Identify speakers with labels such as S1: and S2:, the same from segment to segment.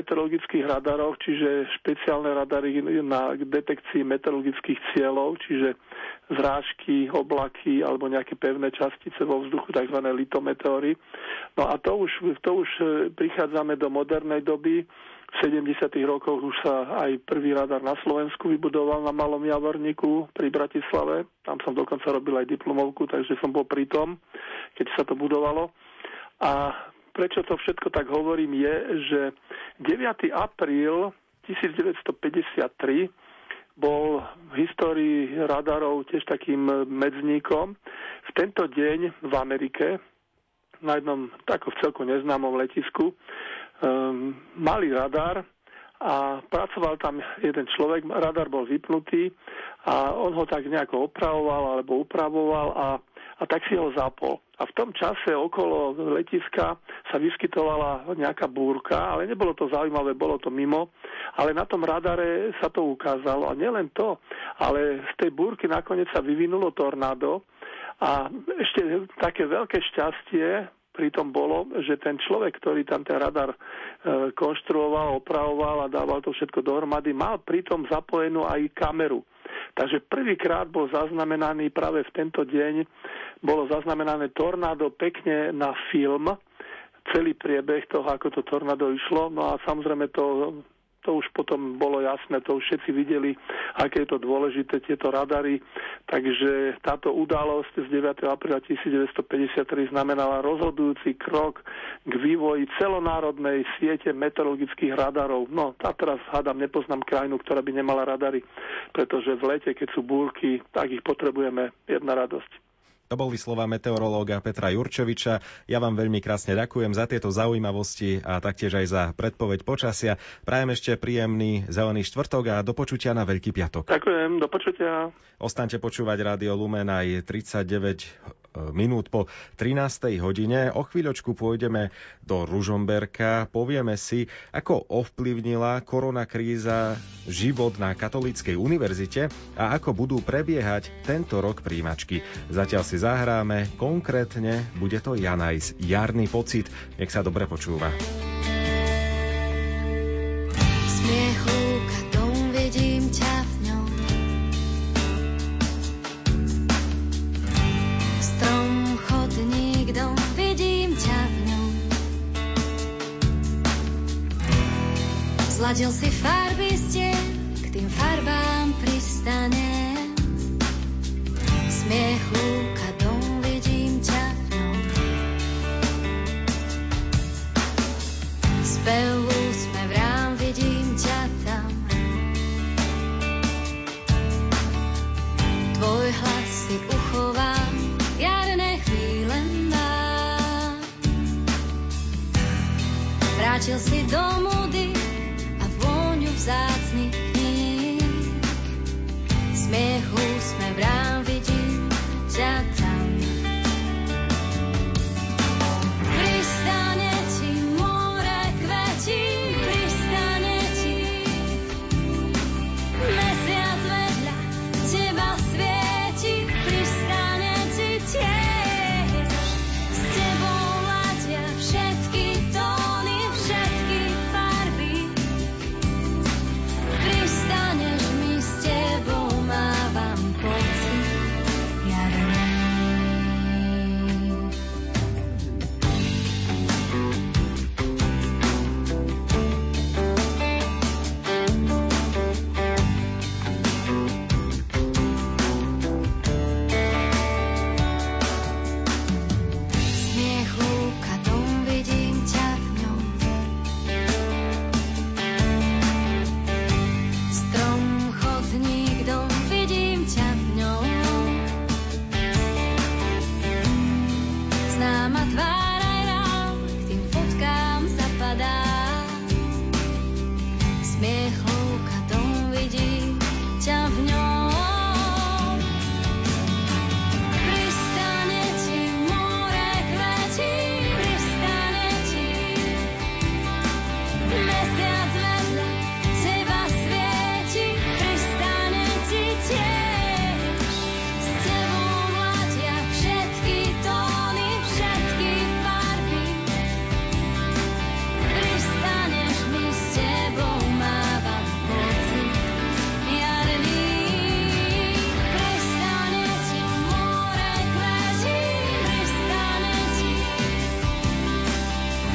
S1: meteorologických radaroch, čiže špeciálne radary na detekcii meteorologických cieľov, čiže zrážky, oblaky alebo nejaké pevné častice vo vzduchu, tzv. litometeóry. No a to už, to už e, prichádzame do modernej doby. V 70. rokoch už sa aj prvý radar na Slovensku vybudoval na Malom Javorníku pri Bratislave. Tam som dokonca robil aj diplomovku, takže som bol pri tom, keď sa to budovalo. A prečo to všetko tak hovorím je, že 9. apríl 1953 bol v histórii radarov tiež takým medzníkom. V tento deň v Amerike, na jednom tako v celku neznámom letisku, um, mali radar a pracoval tam jeden človek, radar bol vypnutý a on ho tak nejako opravoval alebo upravoval a a tak si ho zapol. A v tom čase okolo letiska sa vyskytovala nejaká búrka, ale nebolo to zaujímavé, bolo to mimo, ale na tom radare sa to ukázalo. A nielen to, ale z tej búrky nakoniec sa vyvinulo tornádo a ešte také veľké šťastie pritom bolo, že ten človek, ktorý tam ten radar e, konštruoval, opravoval a dával to všetko dohromady, mal pritom zapojenú aj kameru. Takže prvýkrát bol zaznamenaný práve v tento deň, bolo zaznamenané tornádo pekne na film, celý priebeh toho, ako to tornádo išlo. No a samozrejme to to už potom bolo jasné, to už všetci videli, aké je to dôležité, tieto radary. Takže táto udalosť z 9. apríla 1953 znamenala rozhodujúci krok k vývoji celonárodnej siete meteorologických radarov. No, a teraz hádam, nepoznám krajinu, ktorá by nemala radary, pretože v lete, keď sú búrky, tak ich potrebujeme jedna radosť.
S2: To boli slova meteorológa Petra Jurčoviča. Ja vám veľmi krásne ďakujem za tieto zaujímavosti a taktiež aj za predpoveď počasia. Prajem ešte príjemný zelený štvrtok a do počutia na Veľký piatok.
S1: Ďakujem, do počutia.
S2: Ostaňte počúvať Rádio Lumen aj 39 minút po 13. hodine. O chvíľočku pôjdeme do Ružomberka. Povieme si, ako ovplyvnila koronakríza život na Katolíckej univerzite a ako budú prebiehať tento rok príjimačky. Zatiaľ si zahráme, konkrétne bude to Janajs, jarný pocit. Nech sa dobre počúva.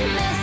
S2: Mess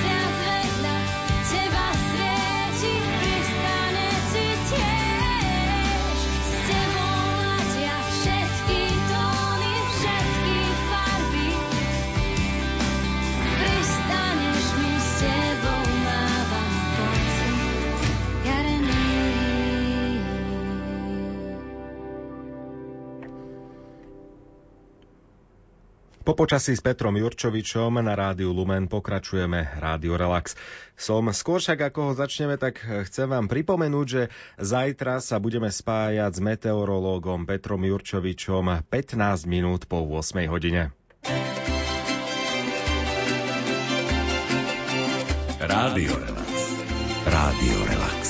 S3: Po počasí s Petrom Jurčovičom na rádiu Lumen pokračujeme Rádio Relax. Som skôr však ako ho začneme, tak chcem vám pripomenúť, že zajtra sa budeme spájať s meteorológom Petrom Jurčovičom 15 minút po 8 hodine. Rádio Relax. Rádio Relax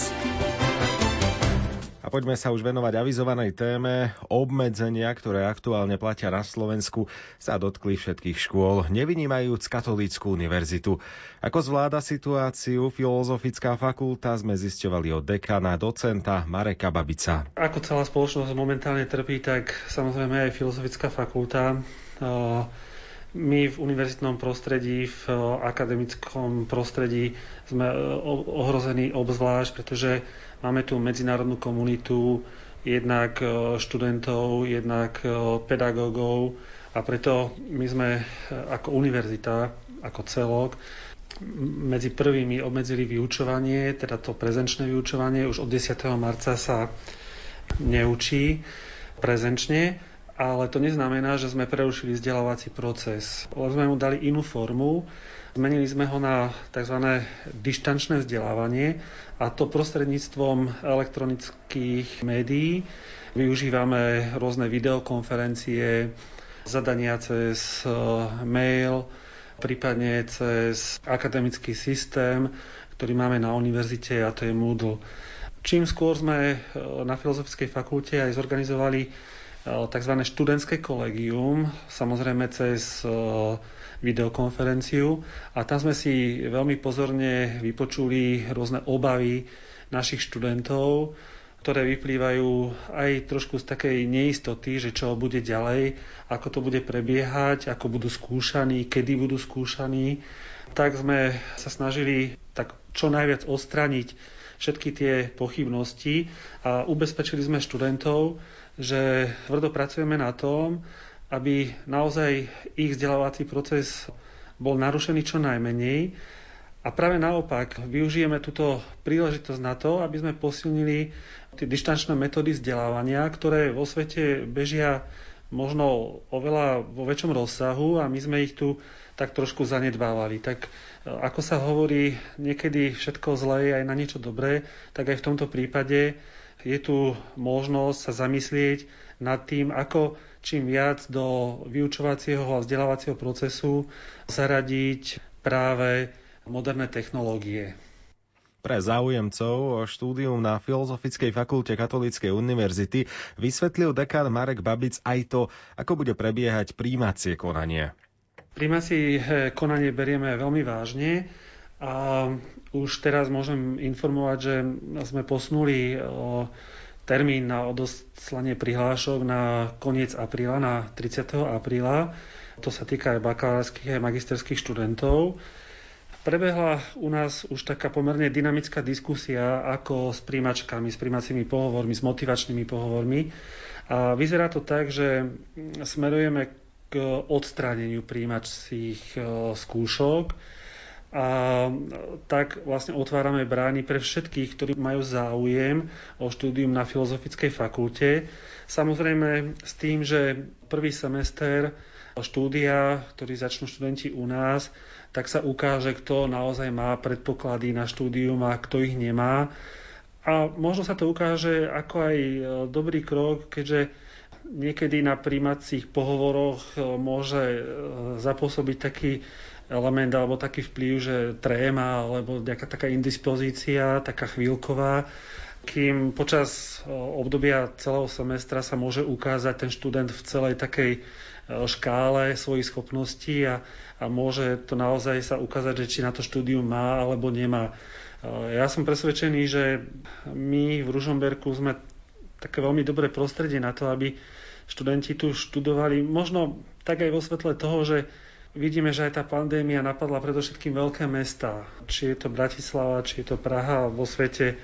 S3: poďme sa už venovať avizovanej téme. Obmedzenia, ktoré aktuálne platia na Slovensku, sa dotkli všetkých škôl, nevynímajúc katolícku univerzitu. Ako zvláda situáciu Filozofická fakulta sme zisťovali od dekana, docenta Mareka Babica.
S4: Ako celá spoločnosť momentálne trpí, tak samozrejme aj Filozofická fakulta. My v univerzitnom prostredí, v akademickom prostredí sme ohrození obzvlášť, pretože Máme tu medzinárodnú komunitu, jednak e, študentov, jednak e, pedagógov a preto my sme e, ako univerzita, ako celok, medzi prvými obmedzili vyučovanie, teda to prezenčné vyučovanie. Už od 10. marca sa neučí prezenčne, ale to neznamená, že sme prerušili vzdelávací proces. Sme mu dali inú formu, Zmenili sme ho na tzv. dištančné vzdelávanie a to prostredníctvom elektronických médií. Využívame rôzne videokonferencie, zadania cez e, mail, prípadne cez akademický systém, ktorý máme na univerzite a to je Moodle. Čím skôr sme e, na Filozofickej fakulte aj zorganizovali e, tzv. študentské kolegium, samozrejme cez videokonferenciu a tam sme si veľmi pozorne vypočuli rôzne obavy našich študentov, ktoré vyplývajú aj trošku z takej neistoty, že čo bude ďalej, ako to bude prebiehať, ako budú skúšaní, kedy budú skúšaní. Tak sme sa snažili tak čo najviac odstraniť všetky tie pochybnosti a ubezpečili sme študentov, že tvrdo pracujeme na tom, aby naozaj ich vzdelávací proces bol narušený čo najmenej. A práve naopak, využijeme túto príležitosť na to, aby sme posilnili tie dištančné metódy vzdelávania, ktoré vo svete bežia možno oveľa vo väčšom rozsahu a my sme ich tu tak trošku zanedbávali. Tak ako sa hovorí, niekedy všetko zlé je aj na niečo dobré, tak aj v tomto prípade je tu možnosť sa zamyslieť nad tým, ako čím viac do vyučovacieho a vzdelávacieho procesu zaradiť práve moderné technológie.
S3: Pre záujemcov o štúdium na Filozofickej fakulte Katolíckej univerzity vysvetlil dekán Marek Babic aj to, ako bude prebiehať príjmacie konanie.
S4: Príjmacie eh, konanie berieme veľmi vážne a už teraz môžem informovať, že sme posunuli termín na odoslanie prihlášok na koniec apríla, na 30. apríla. To sa týka aj bakalárskych aj magisterských študentov. Prebehla u nás už taká pomerne dynamická diskusia ako s príjmačkami, s príjmacími pohovormi, s motivačnými pohovormi. A vyzerá to tak, že smerujeme k odstráneniu príjmačných e, skúšok a tak vlastne otvárame brány pre všetkých, ktorí majú záujem o štúdium na Filozofickej fakulte. Samozrejme s tým, že prvý semester štúdia, ktorý začnú študenti u nás, tak sa ukáže, kto naozaj má predpoklady na štúdium a kto ich nemá. A možno sa to ukáže ako aj dobrý krok, keďže niekedy na príjmacích pohovoroch môže zapôsobiť taký element alebo taký vplyv, že tréma alebo nejaká taká indispozícia, taká chvíľková, kým počas obdobia celého semestra sa môže ukázať ten študent v celej takej škále svojich schopností a, a môže to naozaj sa ukázať, že či na to štúdium má alebo nemá. Ja som presvedčený, že my v Ružomberku sme také veľmi dobré prostredie na to, aby študenti tu študovali možno tak aj vo svetle toho, že Vidíme, že aj tá pandémia napadla predovšetkým veľké mesta. Či je to Bratislava, či je to Praha, vo svete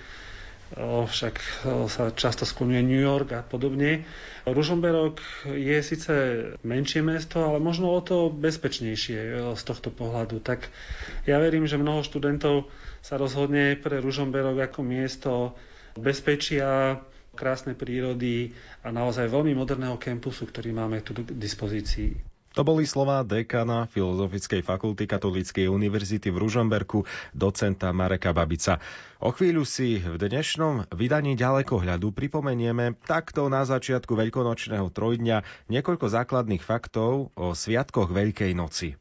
S4: však sa často skloňuje New York a podobne. Ružomberok je síce menšie mesto, ale možno o to bezpečnejšie z tohto pohľadu. Tak ja verím, že mnoho študentov sa rozhodne pre Ružomberok ako miesto bezpečia, krásnej prírody a naozaj veľmi moderného kampusu, ktorý máme tu k dispozícii.
S3: To boli slová dekana Filozofickej fakulty Katolíckej univerzity v Ružomberku, docenta Mareka Babica. O chvíľu si v dnešnom vydaní ďalekohľadu pripomenieme takto na začiatku veľkonočného trojdňa niekoľko základných faktov o sviatkoch Veľkej noci.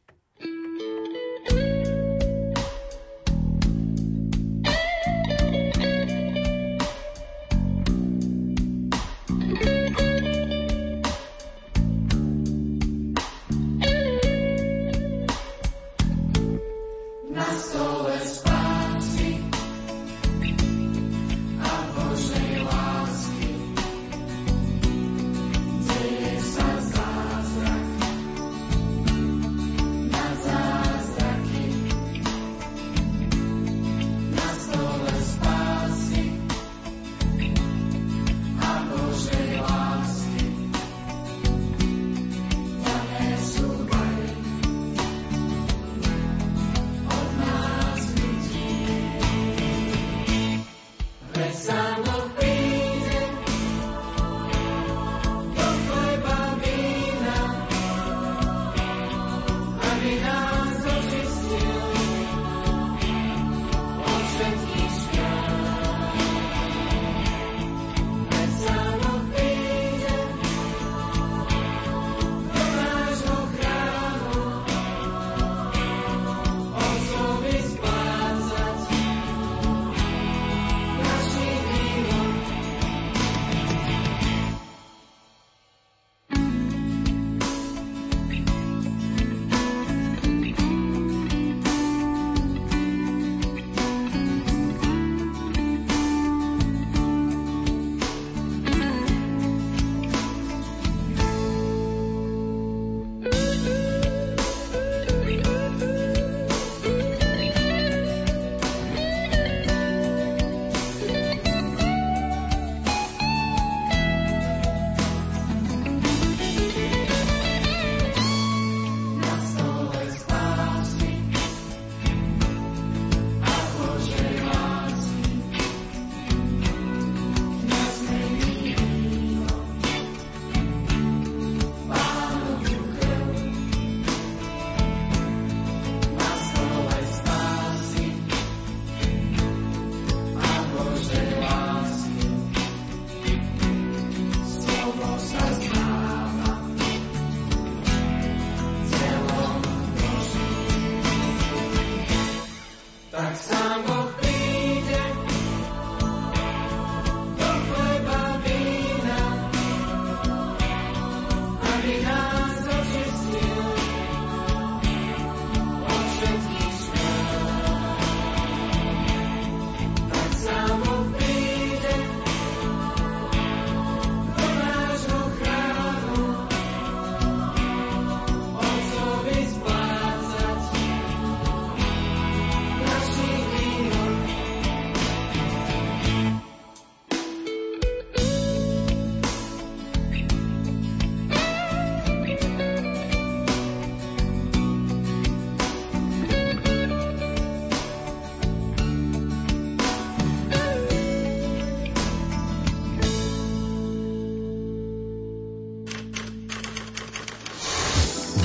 S3: Marina.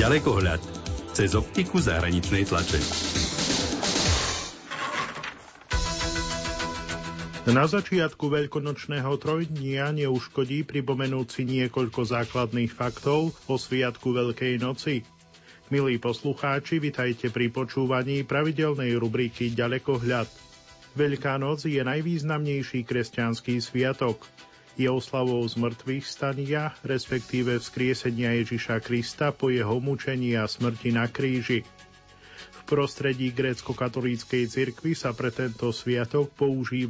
S5: Ďalekohľad cez optiku zahraničnej tlače. Na začiatku veľkonočného trojdnia neuškodí pripomenúť si niekoľko základných faktov o Sviatku Veľkej noci. Milí poslucháči, vitajte pri počúvaní pravidelnej rubriky Ďalekohľad. Veľká noc je najvýznamnejší kresťanský sviatok je oslavou zmrtvých stania, respektíve vzkriesenia Ježiša Krista po jeho mučení a smrti na kríži. V prostredí grécko-katolíckej cirkvi sa pre tento sviatok používa